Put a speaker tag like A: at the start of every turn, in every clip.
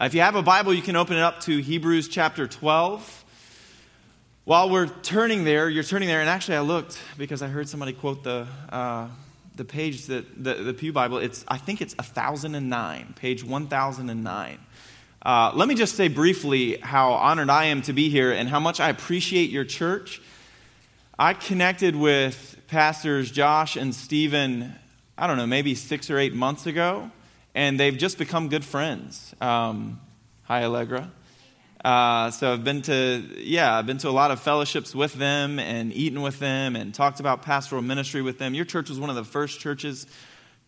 A: If you have a Bible, you can open it up to Hebrews chapter 12. While we're turning there, you're turning there, and actually I looked because I heard somebody quote the, uh, the page that the, the Pew Bible. It's I think it's 1009, page 1009. Uh, let me just say briefly how honored I am to be here and how much I appreciate your church. I connected with pastors Josh and Stephen, I don't know, maybe six or eight months ago and they've just become good friends. Um, hi, Allegra. Uh, so I've been to, yeah, I've been to a lot of fellowships with them and eaten with them and talked about pastoral ministry with them. Your church was one of the first churches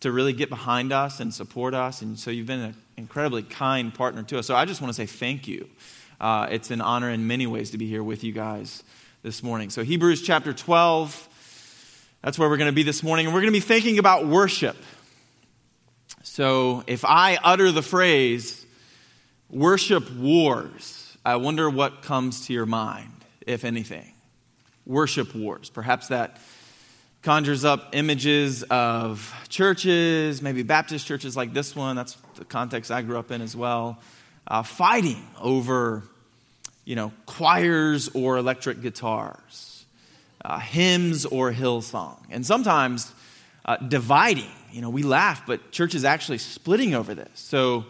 A: to really get behind us and support us, and so you've been an incredibly kind partner to us. So I just want to say thank you. Uh, it's an honor in many ways to be here with you guys this morning. So Hebrews chapter 12, that's where we're going to be this morning, and we're going to be thinking about worship. So if I utter the phrase worship wars, I wonder what comes to your mind, if anything. Worship wars. Perhaps that conjures up images of churches, maybe Baptist churches like this one. That's the context I grew up in as well. Uh, fighting over, you know, choirs or electric guitars, uh, hymns or Hillsong, and sometimes uh, dividing you know, we laugh, but church is actually splitting over this. So,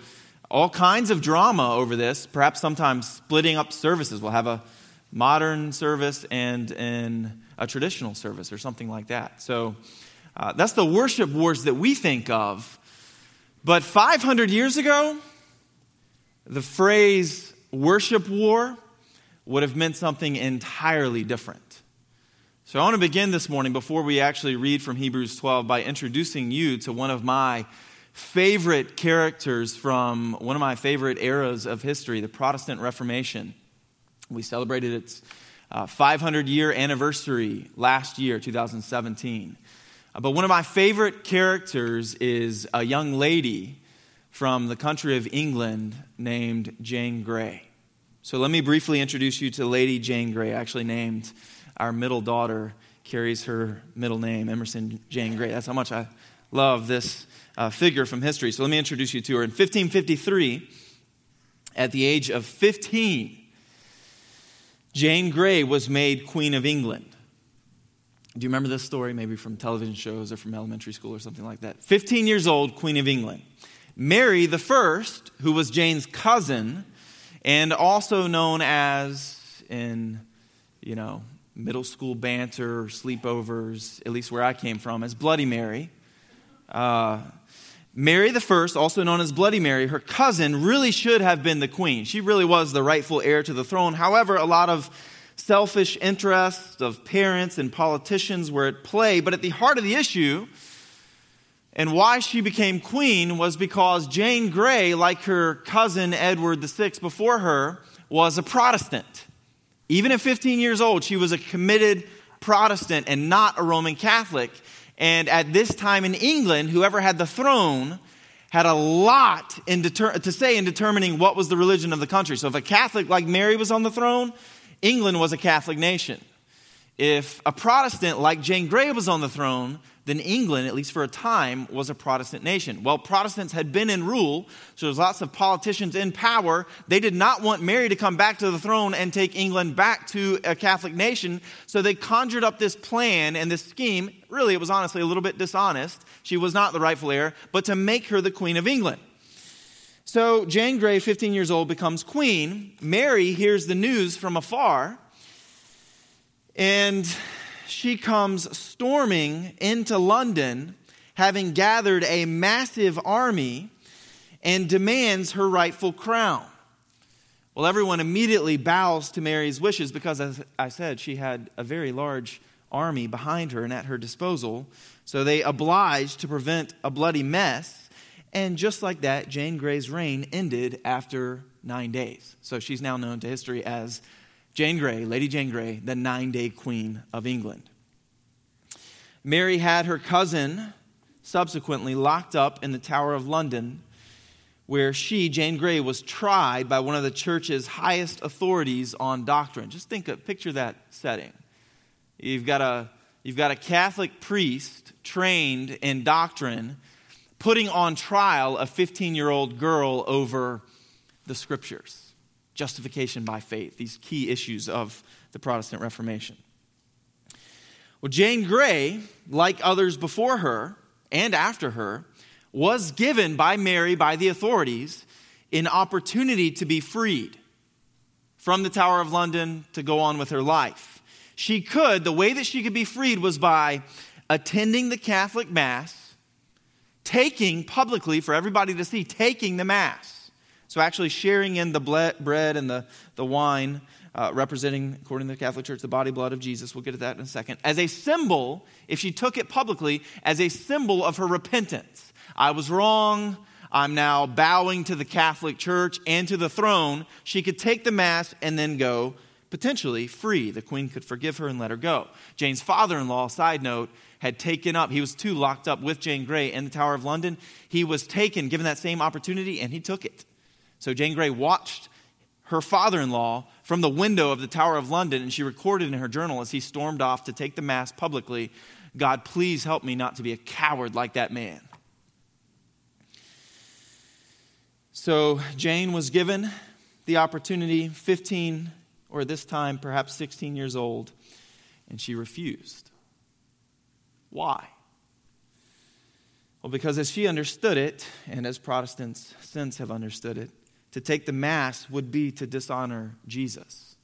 A: all kinds of drama over this, perhaps sometimes splitting up services. We'll have a modern service and, and a traditional service or something like that. So, uh, that's the worship wars that we think of. But 500 years ago, the phrase worship war would have meant something entirely different. So I want to begin this morning before we actually read from Hebrews 12 by introducing you to one of my favorite characters from one of my favorite eras of history, the Protestant Reformation. We celebrated its 500 uh, year anniversary last year, 2017. Uh, but one of my favorite characters is a young lady from the country of England named Jane Grey. So let me briefly introduce you to Lady Jane Grey, actually named our middle daughter carries her middle name, Emerson Jane Grey. That's how much I love this uh, figure from history. So let me introduce you to her. In 1553, at the age of 15, Jane Grey was made Queen of England. Do you remember this story? Maybe from television shows or from elementary school or something like that. 15 years old, Queen of England. Mary the First, who was Jane's cousin, and also known as in, you know, middle school banter, sleepovers, at least where I came from, as Bloody Mary. Uh, Mary the First, also known as Bloody Mary, her cousin, really should have been the queen. She really was the rightful heir to the throne. However, a lot of selfish interests of parents and politicians were at play. But at the heart of the issue, and why she became queen, was because Jane Grey, like her cousin Edward VI before her, was a Protestant. Even at 15 years old, she was a committed Protestant and not a Roman Catholic. And at this time in England, whoever had the throne had a lot deter- to say in determining what was the religion of the country. So if a Catholic like Mary was on the throne, England was a Catholic nation. If a Protestant like Jane Grey was on the throne, then England, at least for a time, was a Protestant nation. Well, Protestants had been in rule, so there's lots of politicians in power. They did not want Mary to come back to the throne and take England back to a Catholic nation, so they conjured up this plan and this scheme. Really, it was honestly a little bit dishonest. She was not the rightful heir, but to make her the Queen of England. So Jane Grey, 15 years old, becomes queen. Mary hears the news from afar. And she comes storming into London, having gathered a massive army, and demands her rightful crown. Well, everyone immediately bows to Mary's wishes because, as I said, she had a very large army behind her and at her disposal. So they obliged to prevent a bloody mess. And just like that, Jane Grey's reign ended after nine days. So she's now known to history as Jane Grey, Lady Jane Grey, the nine day queen of England. Mary had her cousin subsequently locked up in the Tower of London, where she, Jane Grey, was tried by one of the church's highest authorities on doctrine. Just think, of, picture that setting. You've got a, you've got a Catholic priest trained in doctrine putting on trial a 15 year old girl over the scriptures, justification by faith, these key issues of the Protestant Reformation. Well, Jane Grey, like others before her and after her, was given by Mary, by the authorities, an opportunity to be freed from the Tower of London to go on with her life. She could, the way that she could be freed was by attending the Catholic Mass, taking publicly for everybody to see, taking the Mass. So actually sharing in the bread and the, the wine, uh, representing, according to the Catholic Church, the body blood of Jesus. We'll get to that in a second. As a symbol, if she took it publicly, as a symbol of her repentance. I was wrong. I'm now bowing to the Catholic Church and to the throne. She could take the Mass and then go potentially free. The Queen could forgive her and let her go. Jane's father in law, side note, had taken up, he was too locked up with Jane Grey in the Tower of London. He was taken, given that same opportunity, and he took it. So Jane Grey watched her father in law from the window of the Tower of London, and she recorded in her journal as he stormed off to take the Mass publicly God, please help me not to be a coward like that man. So Jane was given the opportunity, 15 or this time perhaps 16 years old, and she refused. Why? Well, because as she understood it, and as Protestants since have understood it, to take the Mass would be to dishonor Jesus.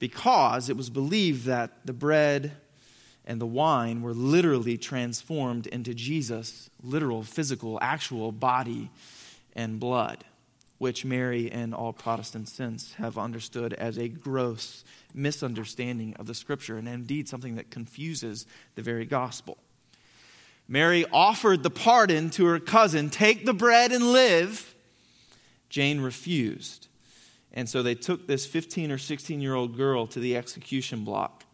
A: Because it was believed that the bread and the wine were literally transformed into Jesus' literal, physical, actual body and blood, which Mary and all Protestants since have understood as a gross misunderstanding of the scripture, and indeed something that confuses the very gospel. Mary offered the pardon to her cousin take the bread and live. Jane refused. And so they took this 15 or 16 year old girl to the execution block.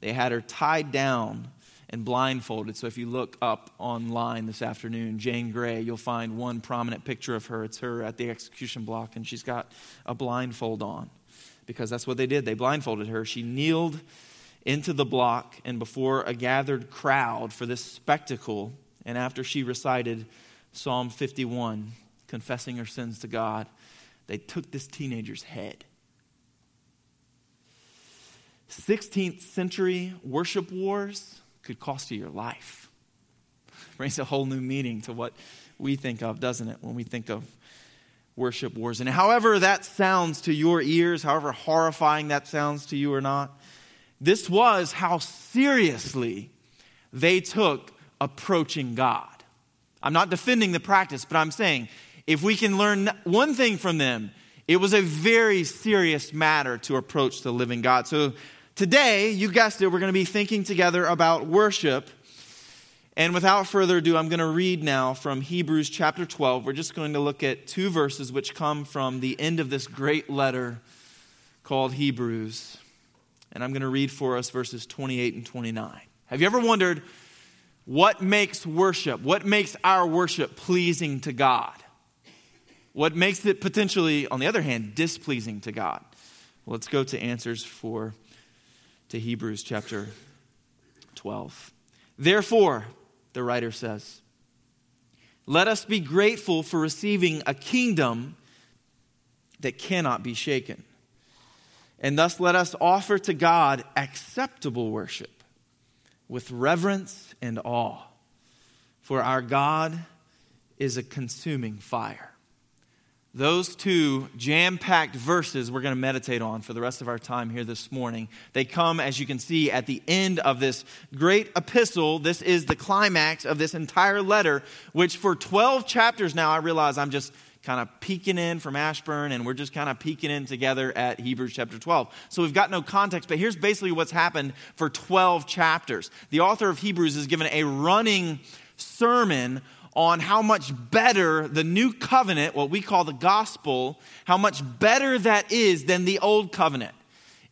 A: They had her tied down and blindfolded. So if you look up online this afternoon, Jane Grey, you'll find one prominent picture of her. It's her at the execution block, and she's got a blindfold on because that's what they did. They blindfolded her. She kneeled into the block and before a gathered crowd for this spectacle. And after she recited Psalm 51, confessing her sins to God, they took this teenager's head. 16th century worship wars could cost you your life. Brings a whole new meaning to what we think of, doesn't it, when we think of worship wars. And however that sounds to your ears, however horrifying that sounds to you or not, this was how seriously they took approaching God. I'm not defending the practice, but I'm saying if we can learn one thing from them, it was a very serious matter to approach the living God. So Today, you guessed it, we're going to be thinking together about worship. And without further ado, I'm going to read now from Hebrews chapter 12. We're just going to look at two verses which come from the end of this great letter called Hebrews. And I'm going to read for us verses 28 and 29. Have you ever wondered what makes worship, what makes our worship pleasing to God? What makes it potentially, on the other hand, displeasing to God? Well, let's go to answers for to Hebrews chapter 12. Therefore, the writer says, let us be grateful for receiving a kingdom that cannot be shaken. And thus let us offer to God acceptable worship with reverence and awe. For our God is a consuming fire. Those two jam packed verses we're going to meditate on for the rest of our time here this morning. They come, as you can see, at the end of this great epistle. This is the climax of this entire letter, which for 12 chapters now, I realize I'm just kind of peeking in from Ashburn, and we're just kind of peeking in together at Hebrews chapter 12. So we've got no context, but here's basically what's happened for 12 chapters. The author of Hebrews is given a running sermon on how much better the new covenant, what we call the gospel, how much better that is than the old covenant.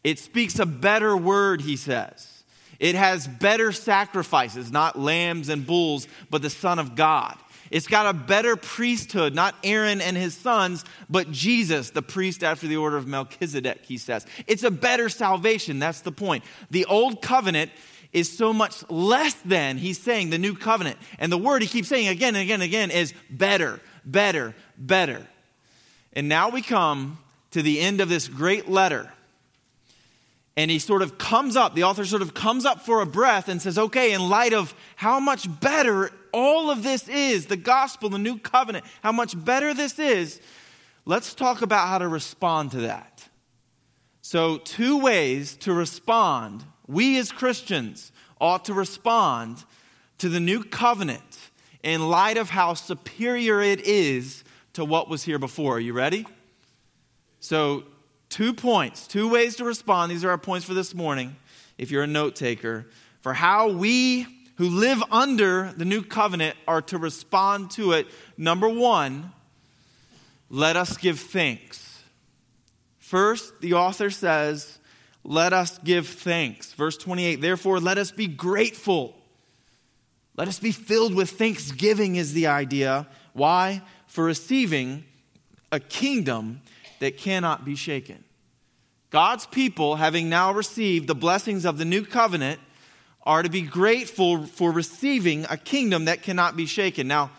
A: It speaks a better word, he says. It has better sacrifices, not lambs and bulls, but the Son of God. It's got a better priesthood, not Aaron and his sons, but Jesus, the priest after the order of Melchizedek, he says. It's a better salvation. That's the point. The old covenant is so much less than, he's saying, the new covenant. And the word he keeps saying again and again and again is better, better, better. And now we come to the end of this great letter. And he sort of comes up, the author sort of comes up for a breath and says, okay, in light of how much better all of this is, the gospel, the new covenant, how much better this is, let's talk about how to respond to that. So, two ways to respond. We as Christians ought to respond to the new covenant in light of how superior it is to what was here before. Are you ready? So, two points, two ways to respond. These are our points for this morning, if you're a note taker, for how we who live under the new covenant are to respond to it. Number one, let us give thanks. First, the author says, let us give thanks. Verse 28 Therefore, let us be grateful. Let us be filled with thanksgiving, is the idea. Why? For receiving a kingdom that cannot be shaken. God's people, having now received the blessings of the new covenant, are to be grateful for receiving a kingdom that cannot be shaken. Now,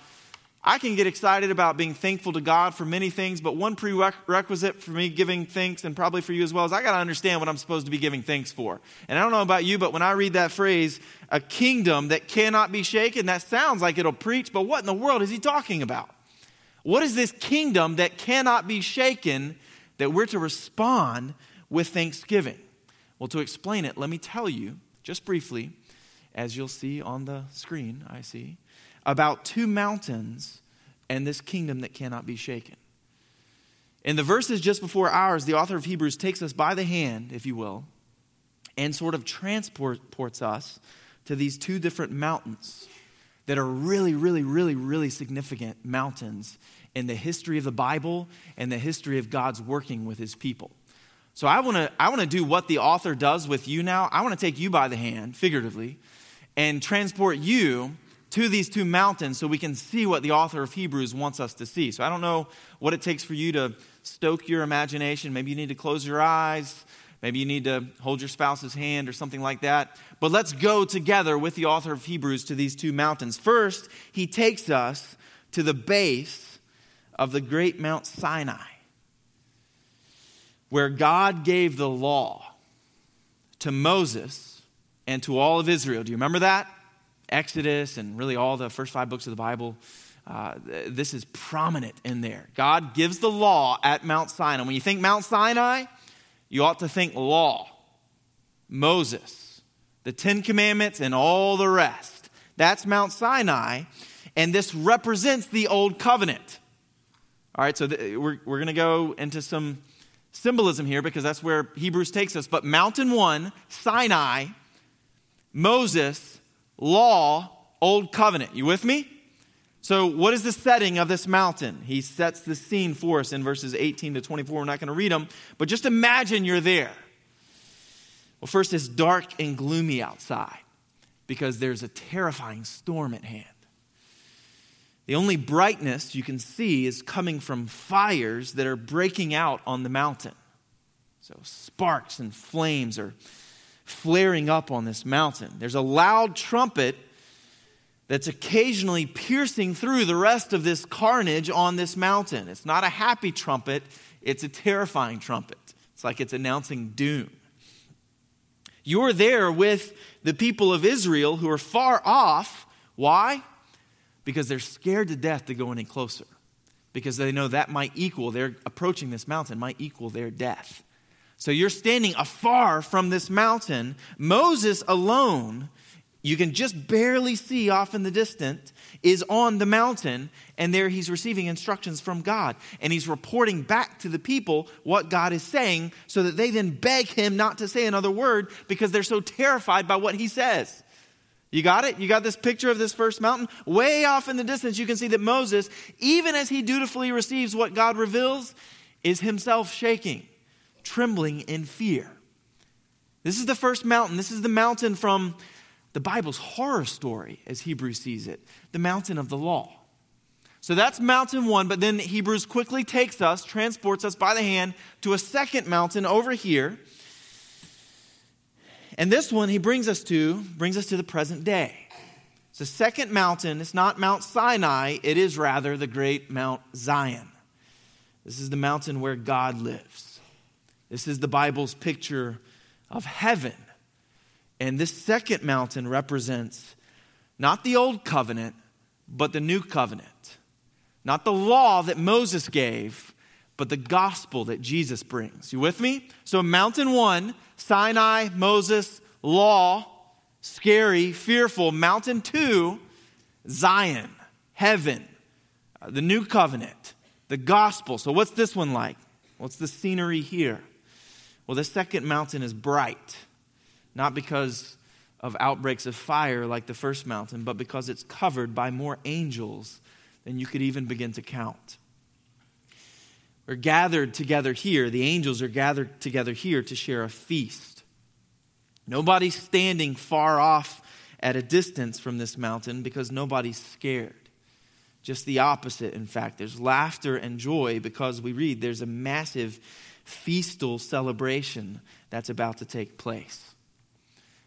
A: I can get excited about being thankful to God for many things, but one prerequisite for me giving thanks, and probably for you as well, is I got to understand what I'm supposed to be giving thanks for. And I don't know about you, but when I read that phrase, a kingdom that cannot be shaken, that sounds like it'll preach, but what in the world is he talking about? What is this kingdom that cannot be shaken that we're to respond with thanksgiving? Well, to explain it, let me tell you just briefly, as you'll see on the screen, I see about two mountains and this kingdom that cannot be shaken. In the verses just before ours, the author of Hebrews takes us by the hand, if you will, and sort of transports us to these two different mountains that are really, really, really, really significant mountains in the history of the Bible and the history of God's working with his people. So I want to I want to do what the author does with you now. I want to take you by the hand, figuratively, and transport you to these two mountains so we can see what the author of Hebrews wants us to see. So I don't know what it takes for you to stoke your imagination. Maybe you need to close your eyes. Maybe you need to hold your spouse's hand or something like that. But let's go together with the author of Hebrews to these two mountains. First, he takes us to the base of the great Mount Sinai, where God gave the law to Moses and to all of Israel. Do you remember that? Exodus and really all the first five books of the Bible, uh, this is prominent in there. God gives the law at Mount Sinai. When you think Mount Sinai, you ought to think law, Moses, the Ten Commandments, and all the rest. That's Mount Sinai, and this represents the Old Covenant. All right, so th- we're, we're going to go into some symbolism here because that's where Hebrews takes us. But Mountain 1, Sinai, Moses, law, old covenant. You with me? So, what is the setting of this mountain? He sets the scene for us in verses 18 to 24. We're not going to read them, but just imagine you're there. Well, first, it's dark and gloomy outside because there's a terrifying storm at hand. The only brightness you can see is coming from fires that are breaking out on the mountain. So, sparks and flames are flaring up on this mountain. There's a loud trumpet that's occasionally piercing through the rest of this carnage on this mountain. It's not a happy trumpet, it's a terrifying trumpet. It's like it's announcing doom. You're there with the people of Israel who are far off. Why? Because they're scared to death to go any closer. Because they know that might equal, they're approaching this mountain, might equal their death. So you're standing afar from this mountain. Moses alone, you can just barely see off in the distance, is on the mountain, and there he's receiving instructions from God. And he's reporting back to the people what God is saying, so that they then beg him not to say another word because they're so terrified by what he says. You got it? You got this picture of this first mountain? Way off in the distance, you can see that Moses, even as he dutifully receives what God reveals, is himself shaking trembling in fear. This is the first mountain. This is the mountain from the Bible's horror story, as Hebrews sees it the mountain of the law. So that's mountain one, but then Hebrews quickly takes us, transports us by the hand to a second mountain over here. And this one he brings us to, brings us to the present day. It's the second mountain. It's not Mount Sinai, it is rather the great Mount Zion. This is the mountain where God lives. This is the Bible's picture of heaven. And this second mountain represents not the old covenant, but the new covenant. Not the law that Moses gave, but the gospel that Jesus brings. You with me? So, mountain one, Sinai, Moses, law, scary, fearful. Mountain two, Zion, heaven, the new covenant, the gospel. So, what's this one like? What's the scenery here? Well, the second mountain is bright, not because of outbreaks of fire like the first mountain, but because it's covered by more angels than you could even begin to count. We're gathered together here. The angels are gathered together here to share a feast. Nobody's standing far off at a distance from this mountain because nobody's scared. Just the opposite, in fact. There's laughter and joy because we read there's a massive feastal celebration that's about to take place.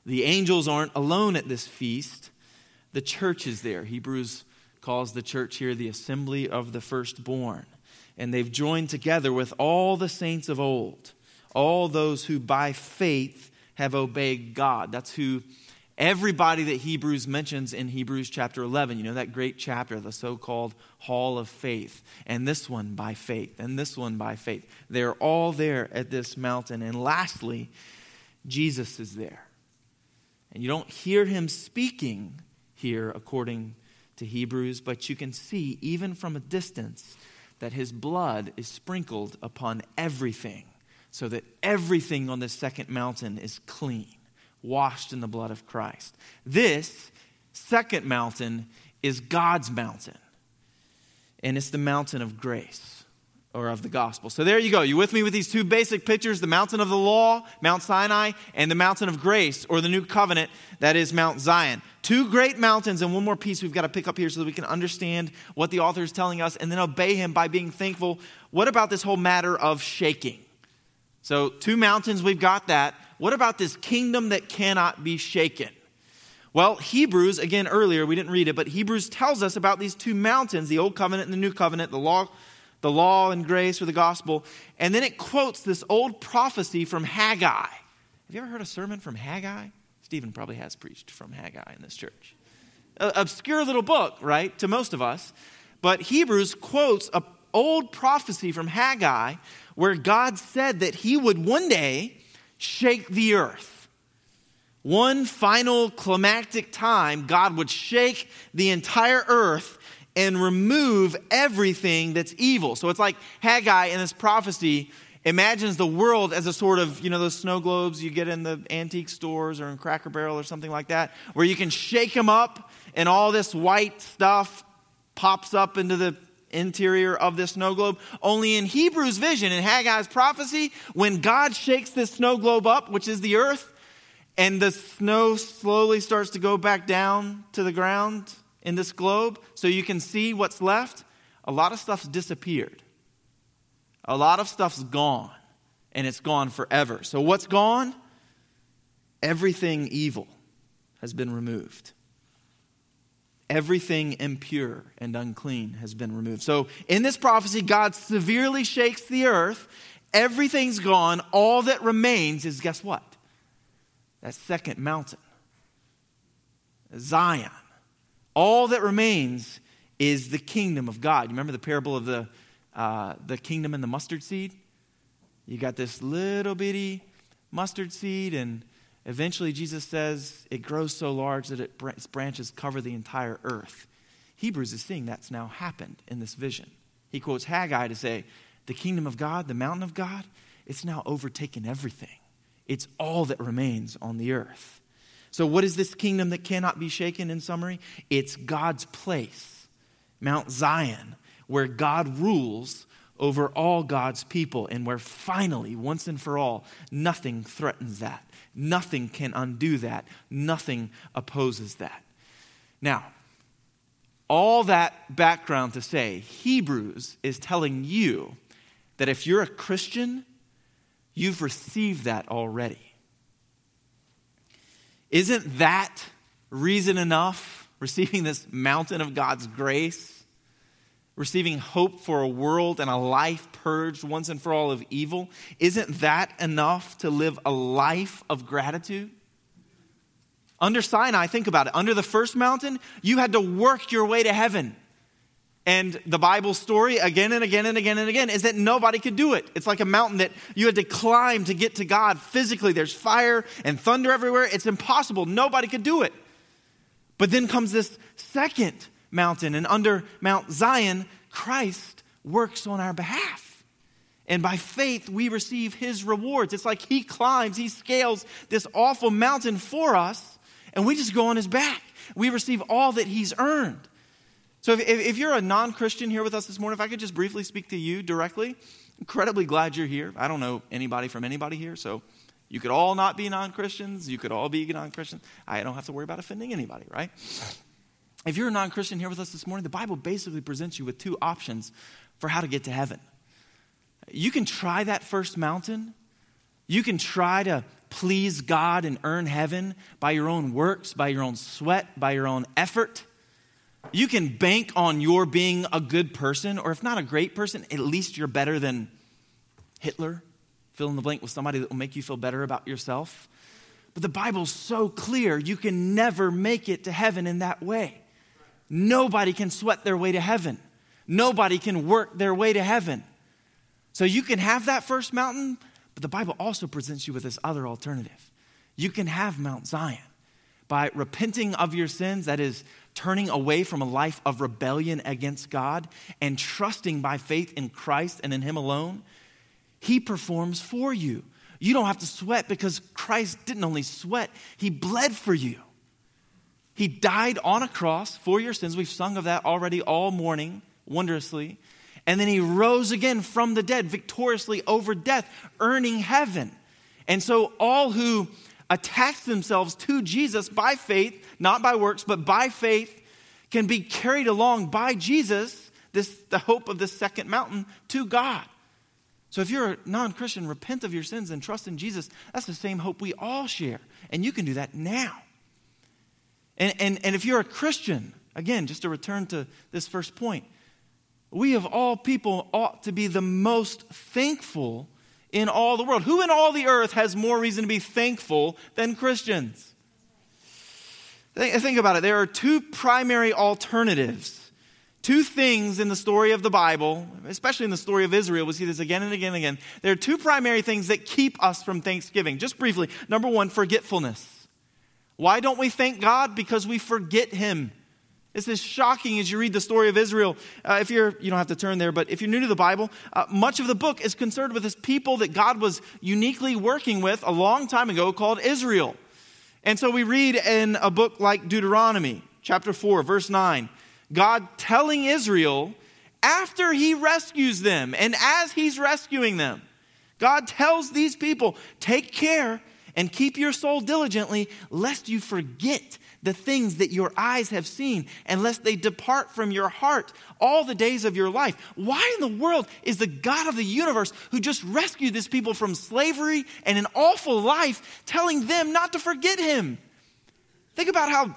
A: The angels aren't alone at this feast, the church is there. Hebrews calls the church here the assembly of the firstborn. And they've joined together with all the saints of old, all those who by faith have obeyed God. That's who everybody that Hebrews mentions in Hebrews chapter 11. You know, that great chapter, the so called Hall of Faith. And this one by faith, and this one by faith. They're all there at this mountain. And lastly, Jesus is there. And you don't hear him speaking here according to Hebrews, but you can see, even from a distance, that his blood is sprinkled upon everything, so that everything on this second mountain is clean, washed in the blood of Christ. This second mountain is God's mountain, and it's the mountain of grace or of the gospel. So there you go. You with me with these two basic pictures the mountain of the law, Mount Sinai, and the mountain of grace or the new covenant, that is Mount Zion. Two great mountains, and one more piece we've got to pick up here so that we can understand what the author is telling us and then obey him by being thankful. What about this whole matter of shaking? So, two mountains, we've got that. What about this kingdom that cannot be shaken? Well, Hebrews, again, earlier, we didn't read it, but Hebrews tells us about these two mountains the Old Covenant and the New Covenant, the law the law and grace or the gospel. And then it quotes this old prophecy from Haggai. Have you ever heard a sermon from Haggai? Stephen probably has preached from Haggai in this church. A obscure little book, right, to most of us. But Hebrews quotes an old prophecy from Haggai where God said that he would one day shake the earth. One final climactic time, God would shake the entire earth and remove everything that's evil. So it's like Haggai in this prophecy imagines the world as a sort of, you know, those snow globes you get in the antique stores or in Cracker Barrel or something like that, where you can shake them up and all this white stuff pops up into the interior of this snow globe. Only in Hebrews' vision, in Haggai's prophecy, when God shakes this snow globe up, which is the earth, and the snow slowly starts to go back down to the ground, in this globe so you can see what's left, a lot of stuff's disappeared. A lot of stuff's gone, and it's gone forever. So, what's gone? Everything evil has been removed. Everything impure and unclean has been removed. So, in this prophecy, God severely shakes the earth. Everything's gone. All that remains is guess what? That second mountain, Zion. All that remains is the kingdom of God. You remember the parable of the, uh, the kingdom and the mustard seed? You got this little bitty mustard seed, and eventually Jesus says it grows so large that its branches cover the entire earth. Hebrews is seeing that's now happened in this vision. He quotes Haggai to say, The kingdom of God, the mountain of God, it's now overtaken everything. It's all that remains on the earth. So, what is this kingdom that cannot be shaken in summary? It's God's place, Mount Zion, where God rules over all God's people, and where finally, once and for all, nothing threatens that. Nothing can undo that. Nothing opposes that. Now, all that background to say, Hebrews is telling you that if you're a Christian, you've received that already. Isn't that reason enough, receiving this mountain of God's grace? Receiving hope for a world and a life purged once and for all of evil, isn't that enough to live a life of gratitude? Under Sinai, think about it. Under the first mountain, you had to work your way to heaven. And the Bible story, again and again and again and again, is that nobody could do it. It's like a mountain that you had to climb to get to God physically. There's fire and thunder everywhere. It's impossible. Nobody could do it. But then comes this second mountain, and under Mount Zion, Christ works on our behalf. And by faith, we receive his rewards. It's like he climbs, he scales this awful mountain for us, and we just go on his back. We receive all that he's earned. So if, if you're a non Christian here with us this morning, if I could just briefly speak to you directly, incredibly glad you're here. I don't know anybody from anybody here, so you could all not be non Christians. You could all be non Christians. I don't have to worry about offending anybody, right? If you're a non Christian here with us this morning, the Bible basically presents you with two options for how to get to heaven. You can try that first mountain. You can try to please God and earn heaven by your own works, by your own sweat, by your own effort. You can bank on your being a good person, or if not a great person, at least you're better than Hitler. Fill in the blank with somebody that will make you feel better about yourself. But the Bible's so clear, you can never make it to heaven in that way. Nobody can sweat their way to heaven. Nobody can work their way to heaven. So you can have that first mountain, but the Bible also presents you with this other alternative. You can have Mount Zion by repenting of your sins, that is, turning away from a life of rebellion against God and trusting by faith in Christ and in Him alone. He performs for you. You don't have to sweat because Christ didn't only sweat, He bled for you. He died on a cross for your sins. We've sung of that already all morning, wondrously. And then he rose again from the dead, victoriously over death, earning heaven. And so all who attach themselves to Jesus by faith, not by works, but by faith, can be carried along by Jesus, this, the hope of the second mountain, to God. So if you're a non Christian, repent of your sins and trust in Jesus. That's the same hope we all share. And you can do that now. And, and, and if you're a Christian, again, just to return to this first point, we of all people ought to be the most thankful in all the world. Who in all the earth has more reason to be thankful than Christians? Think about it. There are two primary alternatives, two things in the story of the Bible, especially in the story of Israel. We see this again and again and again. There are two primary things that keep us from thanksgiving. Just briefly, number one, forgetfulness. Why don't we thank God? Because we forget Him. It's as shocking as you read the story of Israel. Uh, if you're, you don't have to turn there, but if you're new to the Bible, uh, much of the book is concerned with this people that God was uniquely working with a long time ago called Israel. And so we read in a book like Deuteronomy, chapter 4, verse 9, God telling Israel after he rescues them and as he's rescuing them, God tells these people, take care and keep your soul diligently, lest you forget the things that your eyes have seen, and lest they depart from your heart all the days of your life. Why in the world is the God of the universe, who just rescued this people from slavery and an awful life, telling them not to forget him? Think about how.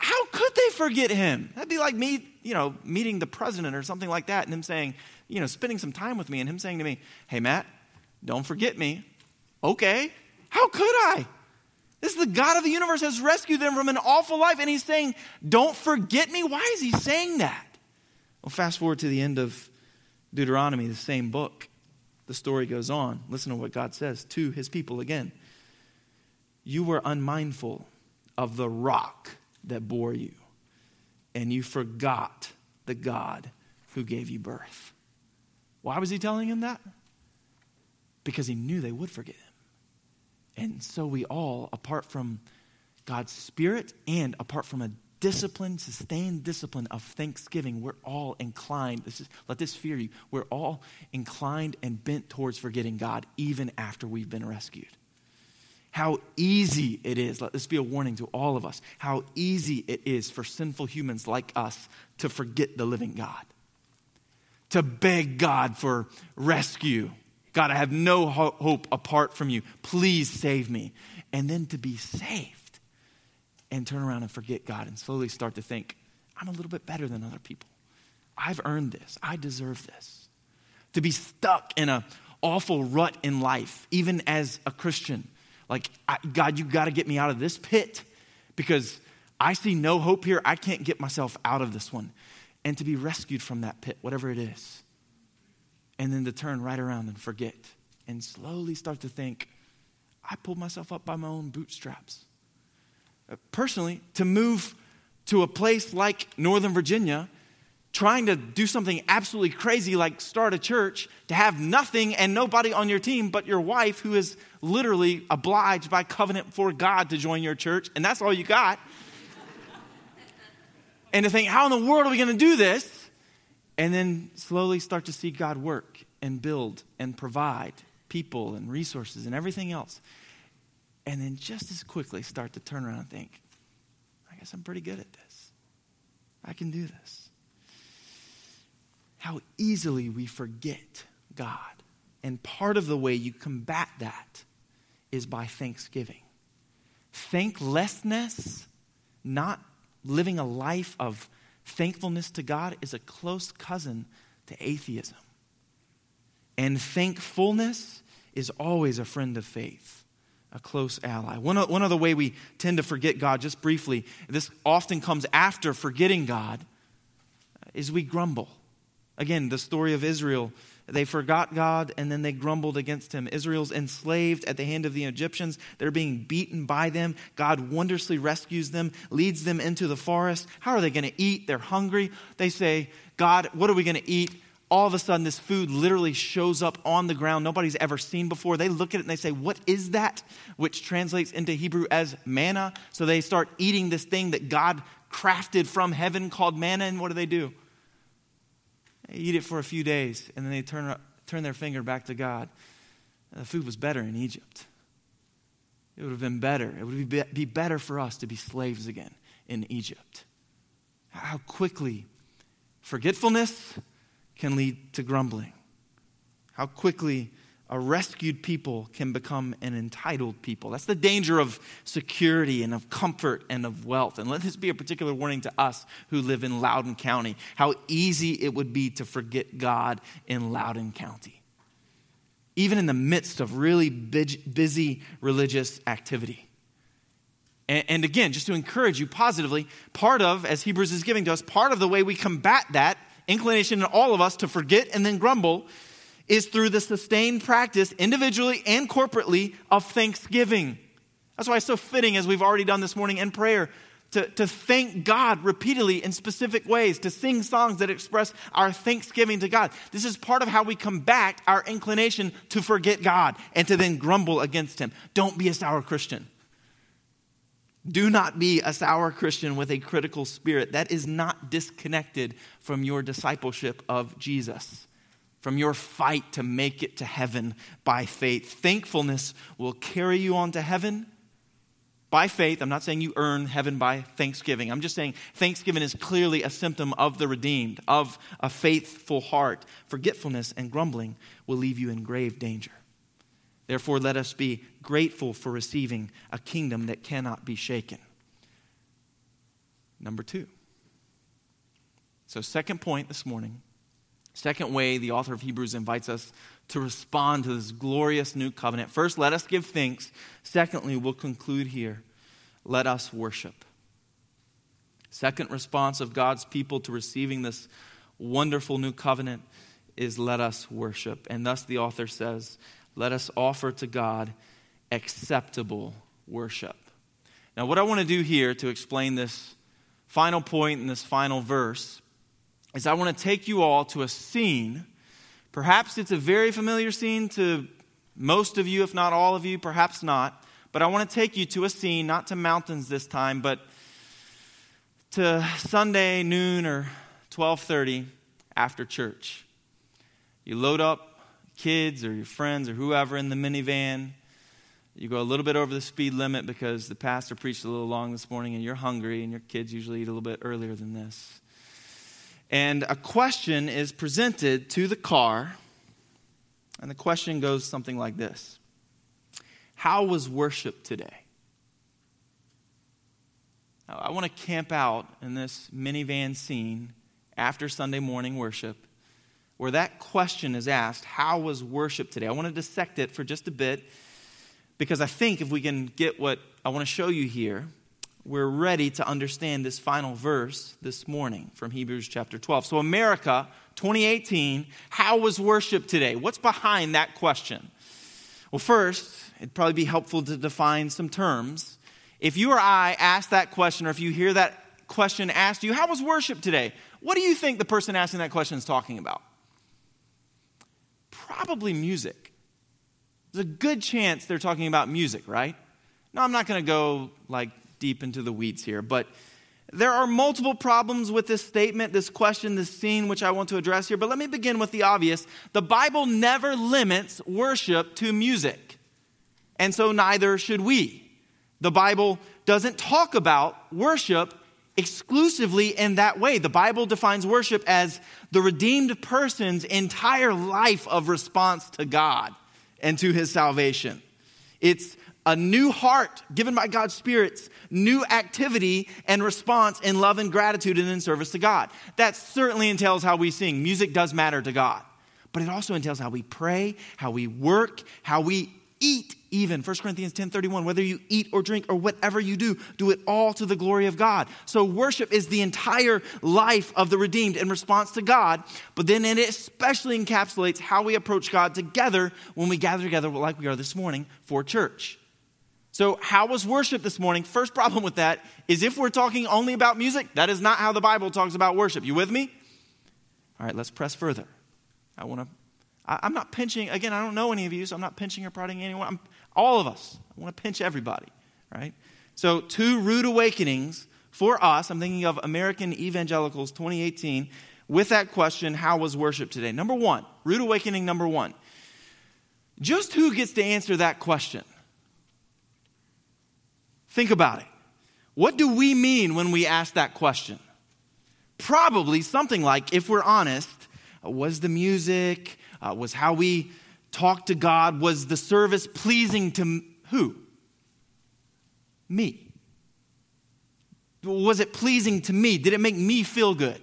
A: How could they forget him? That'd be like me, you know, meeting the president or something like that, and him saying, you know, spending some time with me, and him saying to me, Hey, Matt, don't forget me. Okay, how could I? This is the God of the universe has rescued them from an awful life, and he's saying, Don't forget me. Why is he saying that? Well, fast forward to the end of Deuteronomy, the same book. The story goes on. Listen to what God says to his people again. You were unmindful of the rock that bore you, and you forgot the God who gave you birth. Why was he telling him that? Because he knew they would forget him. And so we all, apart from God's Spirit and apart from a discipline, sustained discipline of thanksgiving, we're all inclined, this is, let this fear you, we're all inclined and bent towards forgetting God even after we've been rescued. How easy it is, let this be a warning to all of us, how easy it is for sinful humans like us to forget the living God, to beg God for rescue God, I have no ho- hope apart from you. Please save me. And then to be saved and turn around and forget God and slowly start to think, I'm a little bit better than other people. I've earned this. I deserve this. To be stuck in a awful rut in life, even as a Christian. Like, I, God, you got to get me out of this pit because I see no hope here. I can't get myself out of this one. And to be rescued from that pit, whatever it is. And then to turn right around and forget and slowly start to think, I pulled myself up by my own bootstraps. Uh, personally, to move to a place like Northern Virginia trying to do something absolutely crazy like start a church, to have nothing and nobody on your team but your wife, who is literally obliged by covenant for God to join your church, and that's all you got. and to think, how in the world are we going to do this? And then slowly start to see God work and build and provide people and resources and everything else. And then just as quickly start to turn around and think, I guess I'm pretty good at this. I can do this how easily we forget God. And part of the way you combat that is by thanksgiving. Thanklessness, not living a life of thankfulness to God, is a close cousin to atheism. And thankfulness is always a friend of faith, a close ally. One, one other way we tend to forget God, just briefly, this often comes after forgetting God, is we grumble. Again, the story of Israel. They forgot God and then they grumbled against him. Israel's enslaved at the hand of the Egyptians. They're being beaten by them. God wondrously rescues them, leads them into the forest. How are they going to eat? They're hungry. They say, God, what are we going to eat? All of a sudden, this food literally shows up on the ground nobody's ever seen before. They look at it and they say, What is that? Which translates into Hebrew as manna. So they start eating this thing that God crafted from heaven called manna. And what do they do? They eat it for a few days, and then they turn, turn their finger back to God. The food was better in Egypt. It would have been better. It would be better for us to be slaves again in Egypt. How quickly forgetfulness can lead to grumbling. How quickly a rescued people can become an entitled people. That's the danger of security and of comfort and of wealth. And let this be a particular warning to us who live in Loudoun County how easy it would be to forget God in Loudoun County, even in the midst of really busy religious activity. And, again, just to encourage you positively, part of, as Hebrews is giving to us, part of the way we combat that inclination in all of us to forget and then grumble is through the sustained practice, individually and corporately, of thanksgiving. That's why it's so fitting, as we've already done this morning in prayer, to, to thank God repeatedly in specific ways, to sing songs that express our thanksgiving to God. This is part of how we combat our inclination to forget God and to then grumble against Him. Don't be a sour Christian. Do not be a sour Christian with a critical spirit. That is not disconnected from your discipleship of Jesus from your fight to make it to heaven by faith. Thankfulness will carry you on to heaven by faith. I'm not saying you earn heaven by thanksgiving. I'm just saying thanksgiving is clearly a symptom of the redeemed, of a faithful heart. Forgetfulness and grumbling will leave you in grave danger. Therefore, let us be grateful for receiving a kingdom that cannot be shaken. Number two. So, second point this morning Second way the author of Hebrews invites us to respond to this glorious new covenant. First, let us give thanks. Secondly, we'll conclude here. Let us worship. Second response of God's people to receiving this wonderful new covenant is let us worship. And thus the author says, let us offer to God acceptable worship. Now, what I want to do here to explain this final point in this final verse is I want to take you all to a scene. Perhaps it's a very familiar scene to most of you, if not all of you, perhaps not. But I want to take you to a scene, not to mountains this time, but to Sunday noon or 12:30 after church. You load up kids or your friends or whoever in the minivan. You go a little bit over the speed limit because the pastor preached a little long this morning and you're hungry and your kids usually eat a little bit earlier than this and a question is presented to the car. And the question goes something like this How was worship today? Now, I want to camp out in this minivan scene after Sunday morning worship where that question is asked How was worship today? I want to dissect it for just a bit because I think if we can get what I want to show you here, we're ready to understand this final verse this morning from Hebrews chapter 12. So, America 2018, how was worship today? What's behind that question? Well, first, it'd probably be helpful to define some terms. If you or I ask that question, or if you hear that question asked you, How was worship today? What do you think the person asking that question is talking about? Probably music. There's a good chance they're talking about music, right? No, I'm not going to go like deep into the weeds here, but there are multiple problems with this statement, this question, this scene, which I want to address here. But let me begin with the obvious. The Bible never limits worship to music, and so neither should we. The Bible doesn't talk about worship exclusively in that way. The Bible defines worship as the redeemed person's entire life of response to God and to his salvation. It's a new heart given by God's Spirit's new activity and response in love and gratitude and in service to God. That certainly entails how we sing. Music does matter to God, but it also entails how we pray, how we work, how we eat even 1 corinthians 10.31 whether you eat or drink or whatever you do do it all to the glory of god so worship is the entire life of the redeemed in response to god but then it especially encapsulates how we approach god together when we gather together like we are this morning for church so how was worship this morning first problem with that is if we're talking only about music that is not how the bible talks about worship you with me all right let's press further i want to I, am not pinching, again, I don't know any of you, so I'm not pinching or prodding anyone. I'm, all of us. I want to pinch everybody, right? So, two rude awakenings for us. I'm thinking of American Evangelicals 2018 with that question how was worship today? Number one, rude awakening number one. Just who gets to answer that question? Think about it. What do we mean when we ask that question? Probably something like, if we're honest, was the music, uh, was how we talked to God, was the service pleasing to who? Me. Was it pleasing to me? Did it make me feel good?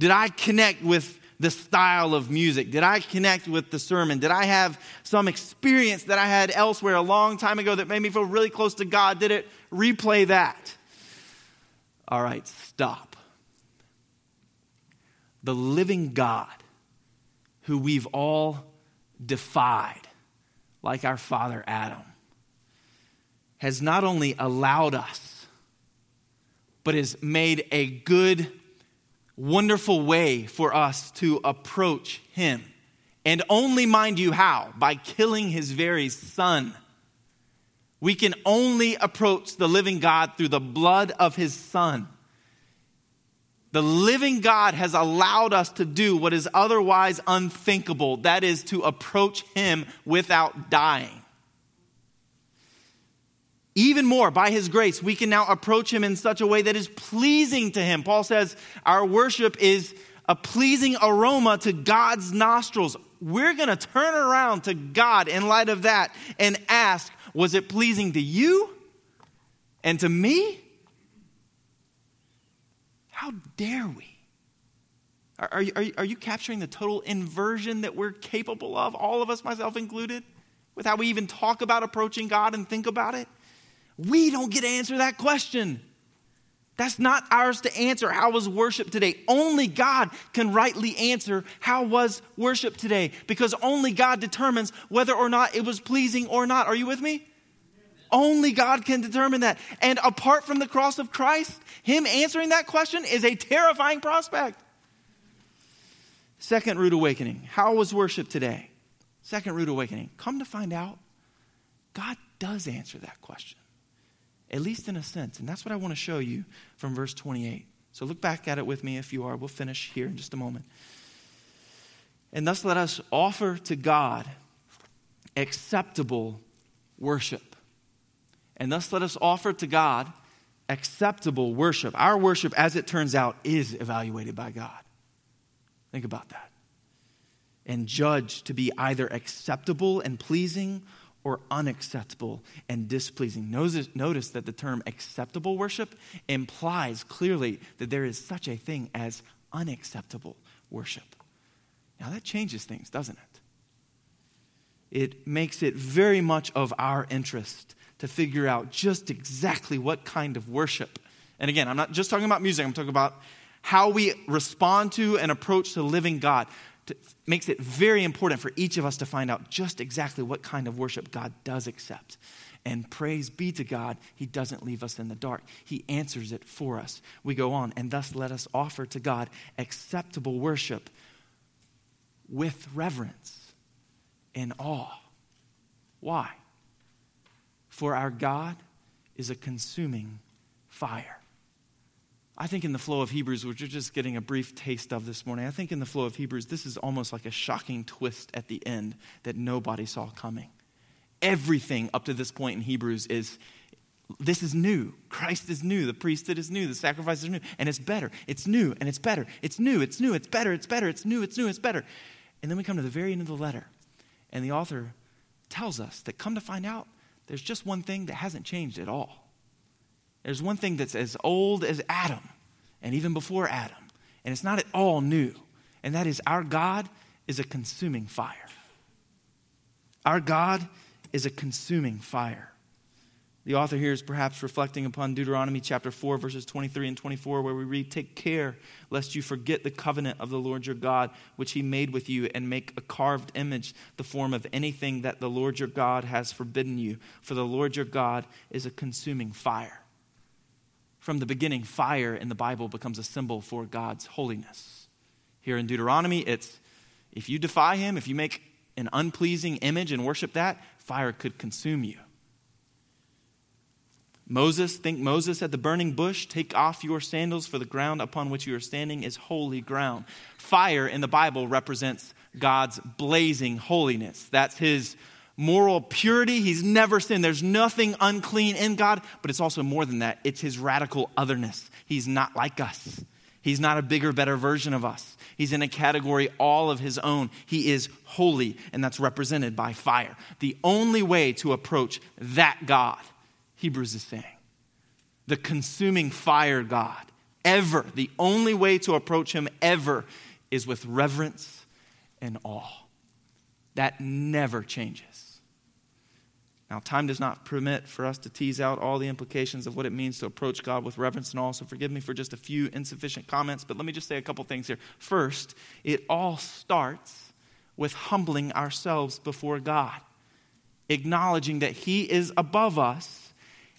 A: Did I connect with the style of music? Did I connect with the sermon? Did I have some experience that I had elsewhere a long time ago that made me feel really close to God? Did it replay that? All right, stop. The living God who we've all defied, like our father Adam, has not only allowed us, but has made a good, wonderful way for us to approach him. And only, mind you, how? By killing his very son. We can only approach the living God through the blood of his son. The living God has allowed us to do what is otherwise unthinkable that is, to approach Him without dying. Even more, by His grace, we can now approach Him in such a way that is pleasing to Him. Paul says our worship is a pleasing aroma to God's nostrils. We're going to turn around to God in light of that and ask, Was it pleasing to you and to me? How dare we? Are, are, are, are you capturing the total inversion that we're capable of, all of us, myself included, with how we even talk about approaching God and think about it? We don't get to answer that question. That's not ours to answer. How was worship today? Only God can rightly answer how was worship today because only God determines whether or not it was pleasing or not. Are you with me? Only God can determine that. And apart from the cross of Christ, Him answering that question is a terrifying prospect. Second root awakening. How was worship today? Second root awakening. Come to find out, God does answer that question, at least in a sense. And that's what I want to show you from verse 28. So look back at it with me if you are. We'll finish here in just a moment. And thus let us offer to God acceptable worship. And thus let us offer to God acceptable worship. Our worship, as it turns out, is evaluated by God. Think about that. And judged to be either acceptable and pleasing or unacceptable and displeasing. Notice, notice that the term acceptable worship implies clearly that there is such a thing as unacceptable worship. Now that changes things, doesn't it? It makes it very much of our interest to figure out just exactly what kind of worship. And again, I'm not just talking about music, I'm talking about how we respond to and approach the living God. It makes it very important for each of us to find out just exactly what kind of worship God does accept. And praise be to God, He doesn't leave us in the dark. He answers it for us. We go on, and thus let us offer to God acceptable worship with reverence and awe. Why? For our God is a consuming fire. I think in the flow of Hebrews, which we're just getting a brief taste of this morning, I think in the flow of Hebrews, this is almost like a shocking twist at the end that nobody saw coming. Everything up to this point in Hebrews is this is new. Christ is new. The priesthood is new. The sacrifice is new. And it's better. It's new and it's better. It's new. It's new. It's better. It's better. It's new. It's new. It's better. And then we come to the very end of the letter, and the author tells us that come to find out, there's just one thing that hasn't changed at all. There's one thing that's as old as Adam and even before Adam, and it's not at all new, and that is our God is a consuming fire. Our God is a consuming fire. The author here is perhaps reflecting upon Deuteronomy chapter 4, verses 23 and 24, where we read, Take care lest you forget the covenant of the Lord your God, which he made with you, and make a carved image, the form of anything that the Lord your God has forbidden you. For the Lord your God is a consuming fire. From the beginning, fire in the Bible becomes a symbol for God's holiness. Here in Deuteronomy, it's if you defy him, if you make an unpleasing image and worship that, fire could consume you. Moses, think Moses at the burning bush, take off your sandals, for the ground upon which you are standing is holy ground. Fire in the Bible represents God's blazing holiness. That's his moral purity. He's never sinned. There's nothing unclean in God, but it's also more than that. It's his radical otherness. He's not like us. He's not a bigger, better version of us. He's in a category all of his own. He is holy, and that's represented by fire. The only way to approach that God Hebrews is saying. The consuming fire God. Ever. The only way to approach him ever is with reverence and awe. That never changes. Now, time does not permit for us to tease out all the implications of what it means to approach God with reverence and all, so forgive me for just a few insufficient comments, but let me just say a couple things here. First, it all starts with humbling ourselves before God, acknowledging that He is above us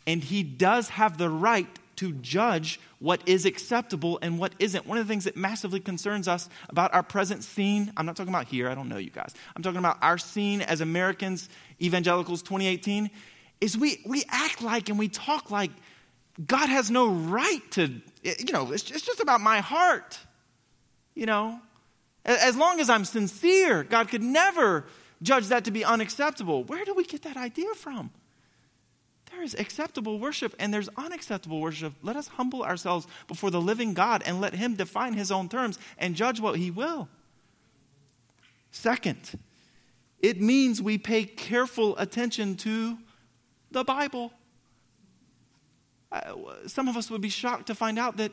A: and he does have the right to judge what is acceptable and what isn't. One of the things that massively concerns us about our present scene, I'm not talking about here, I don't know you guys. I'm talking about our scene as Americans, evangelicals 2018, is we, we act like and we talk like God has no right to, you know, it's, it's just about my heart. You know, as long as I'm sincere, God could never judge that to be unacceptable. Where do we get that idea from? There is acceptable worship and there's unacceptable worship. Let us humble ourselves before the living God and let Him define His own terms and judge what He will. Second, it means we pay careful attention to the Bible. Some of us would be shocked to find out that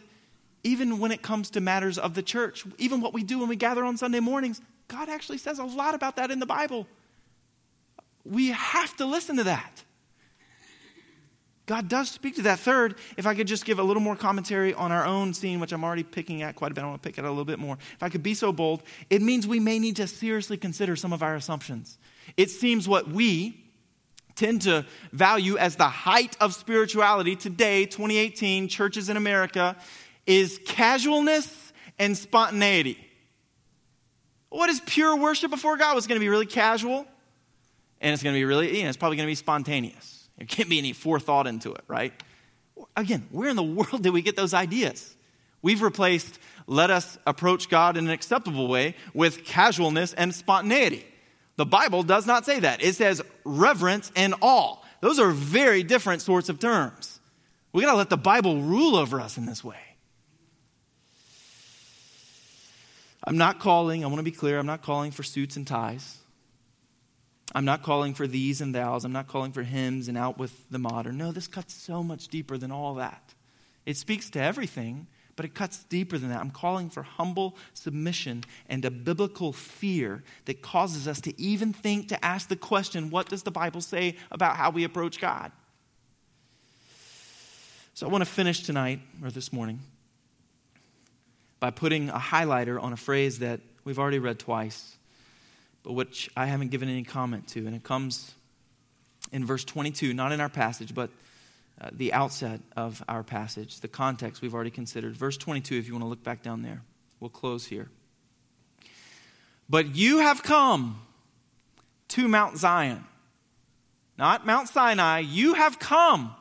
A: even when it comes to matters of the church, even what we do when we gather on Sunday mornings, God actually says a lot about that in the Bible. We have to listen to that. God does speak to that. Third, if I could just give a little more commentary on our own scene, which I'm already picking at quite a bit, I want to pick at a little bit more. If I could be so bold, it means we may need to seriously consider some of our assumptions. It seems what we tend to value as the height of spirituality today, 2018, churches in America, is casualness and spontaneity. What is pure worship before God? It's going to be really casual, and it's going to be really, you know, it's probably going to be spontaneous. There can't be any forethought into it, right? Again, where in the world did we get those ideas? We've replaced let us approach God in an acceptable way with casualness and spontaneity. The Bible does not say that. It says reverence and awe. Those are very different sorts of terms. We got to let the Bible rule over us in this way. I'm not calling, I want to be clear, I'm not calling for suits and ties. I'm not calling for thees and thous. I'm not calling for hymns and out with the modern. No, this cuts so much deeper than all that. It speaks to everything, but it cuts deeper than that. I'm calling for humble submission and a biblical fear that causes us to even think to ask the question what does the Bible say about how we approach God? So I want to finish tonight or this morning by putting a highlighter on a phrase that we've already read twice, but which I haven't given any comment to. And it comes in verse 22, not in our passage, but uh, the outset of our passage, the context we've already considered. Verse 22, if you want to look back down there, we'll close here. But you have come to Mount Zion, not Mount Sinai. You have come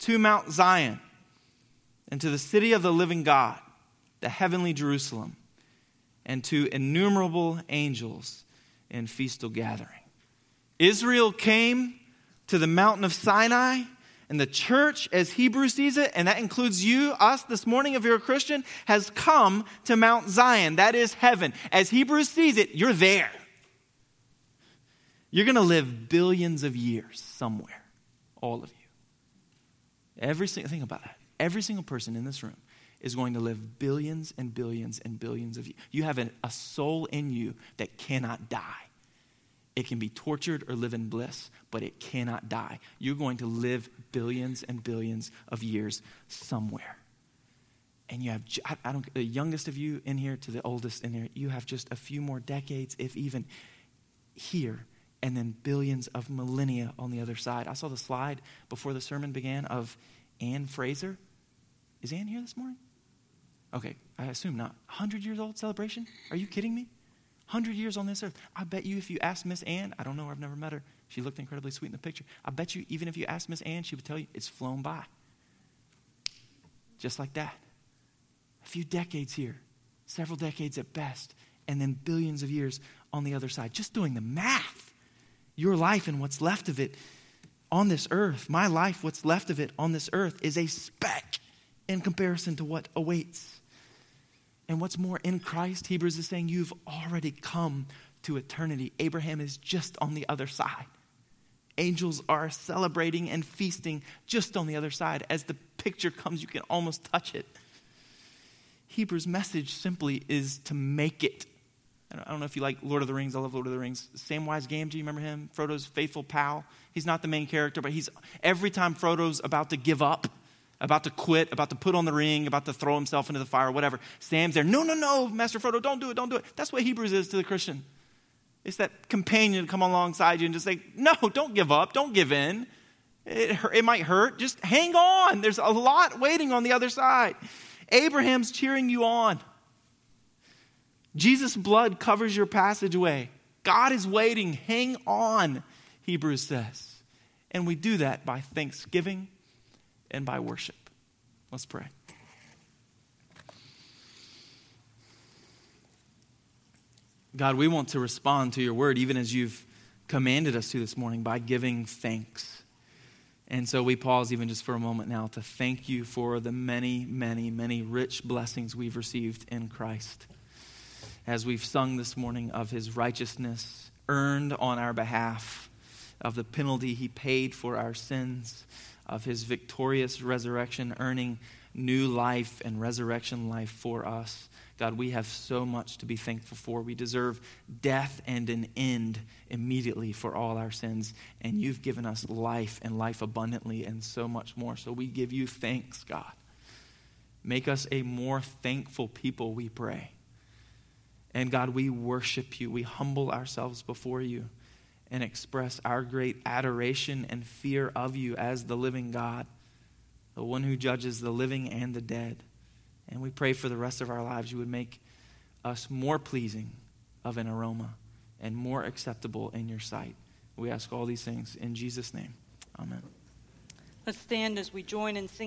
A: to Mount Zion and to the city of the living God, the heavenly Jerusalem, and to innumerable angels in feastal gathering. Israel came to the mountain of Sinai, and the church, as Hebrews sees it, and that includes you, us this morning, if you're a Christian, has come to Mount Zion. That is heaven. As Hebrews sees it, you're there. You're going to live billions of years somewhere, all of you. Every single think about that. Every single person in this room is going to live billions and billions and billions of years. You have an, a soul in you that cannot die. It can be tortured or live in bliss, but it cannot die. You're going to live billions and billions of years somewhere. And you have, I don't, the youngest of you in here to the oldest in here, you have just a few more decades, if even here, and then billions of millennia on the other side. I saw the slide before the sermon began of Anne Fraser. Is Anne here this morning? Okay, I assume not. 100 years old celebration? Are you kidding me? 100 years on this earth. I bet you if you asked Miss Ann, I don't know, I've never met her. She looked incredibly sweet in the picture. I bet you, even if you asked Miss Ann, she would tell you it's flown by. Just like that. A few decades here, several decades at best, and then billions of years on the other side. Just doing the math. Your life and what's left of it on this earth, my life, what's left of it on this earth, is a speck in comparison to what awaits. And what's more, in Christ, Hebrews is saying you've already come to eternity. Abraham is just on the other side. Angels are celebrating and feasting just on the other side. As the picture comes, you can almost touch it. Hebrews' message simply is to make it. I don't know if you like Lord of the Rings. I love Lord of the Rings. Samwise Gamgee, remember him? Frodo's faithful pal. He's not the main character, but he's every time Frodo's about to give up, about to quit, about to put on the ring, about to throw himself into the fire, whatever. Sam's there. No, no, no, Master Frodo, don't do it, don't do it. That's what Hebrews is to the Christian. It's that companion to come alongside you and just say, no, don't give up, don't give in. It, it might hurt. Just hang on. There's a lot waiting on the other side. Abraham's cheering you on. Jesus' blood covers your passageway. God is waiting. Hang on, Hebrews says. And we do that by thanksgiving and by worship. Let's pray. God, we want to respond to your word even as you've commanded us to this morning by giving thanks. And so we pause even just for a moment now to thank you for the many, many, many rich blessings we've received in Christ. As we've sung this morning of his righteousness earned on our behalf, of the penalty he paid for our sins, of his victorious resurrection, earning new life and resurrection life for us. God, we have so much to be thankful for. We deserve death and an end immediately for all our sins. And you've given us life and life abundantly and so much more. So we give you thanks, God. Make us a more thankful people, we pray. And God, we worship you. We humble ourselves before you and express our great adoration and fear of you as the living God, the one who judges the living and the dead. And we pray for the rest of our lives you would make us more pleasing of an aroma and more acceptable in your sight. We ask all these things in Jesus' name. Amen.
B: Let's stand as we join in singing.